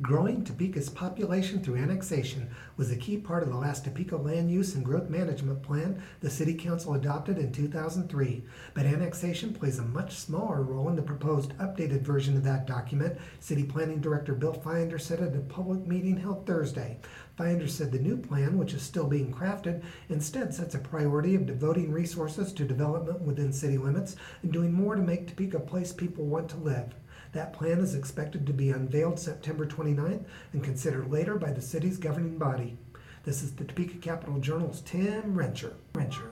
Growing Topeka's population through annexation was a key part of the last Topeka Land Use and Growth Management Plan the City Council adopted in 2003. But annexation plays a much smaller role in the proposed updated version of that document, City Planning Director Bill Fiander said at a public meeting held Thursday. Fiander said the new plan, which is still being crafted, instead sets a priority of devoting resources to development within city limits and doing more to make Topeka a place people want to live. That plan is expected to be unveiled September 29th and considered later by the city's governing body. This is the Topeka Capital Journal's Tim Hrenchir. Hrenchir.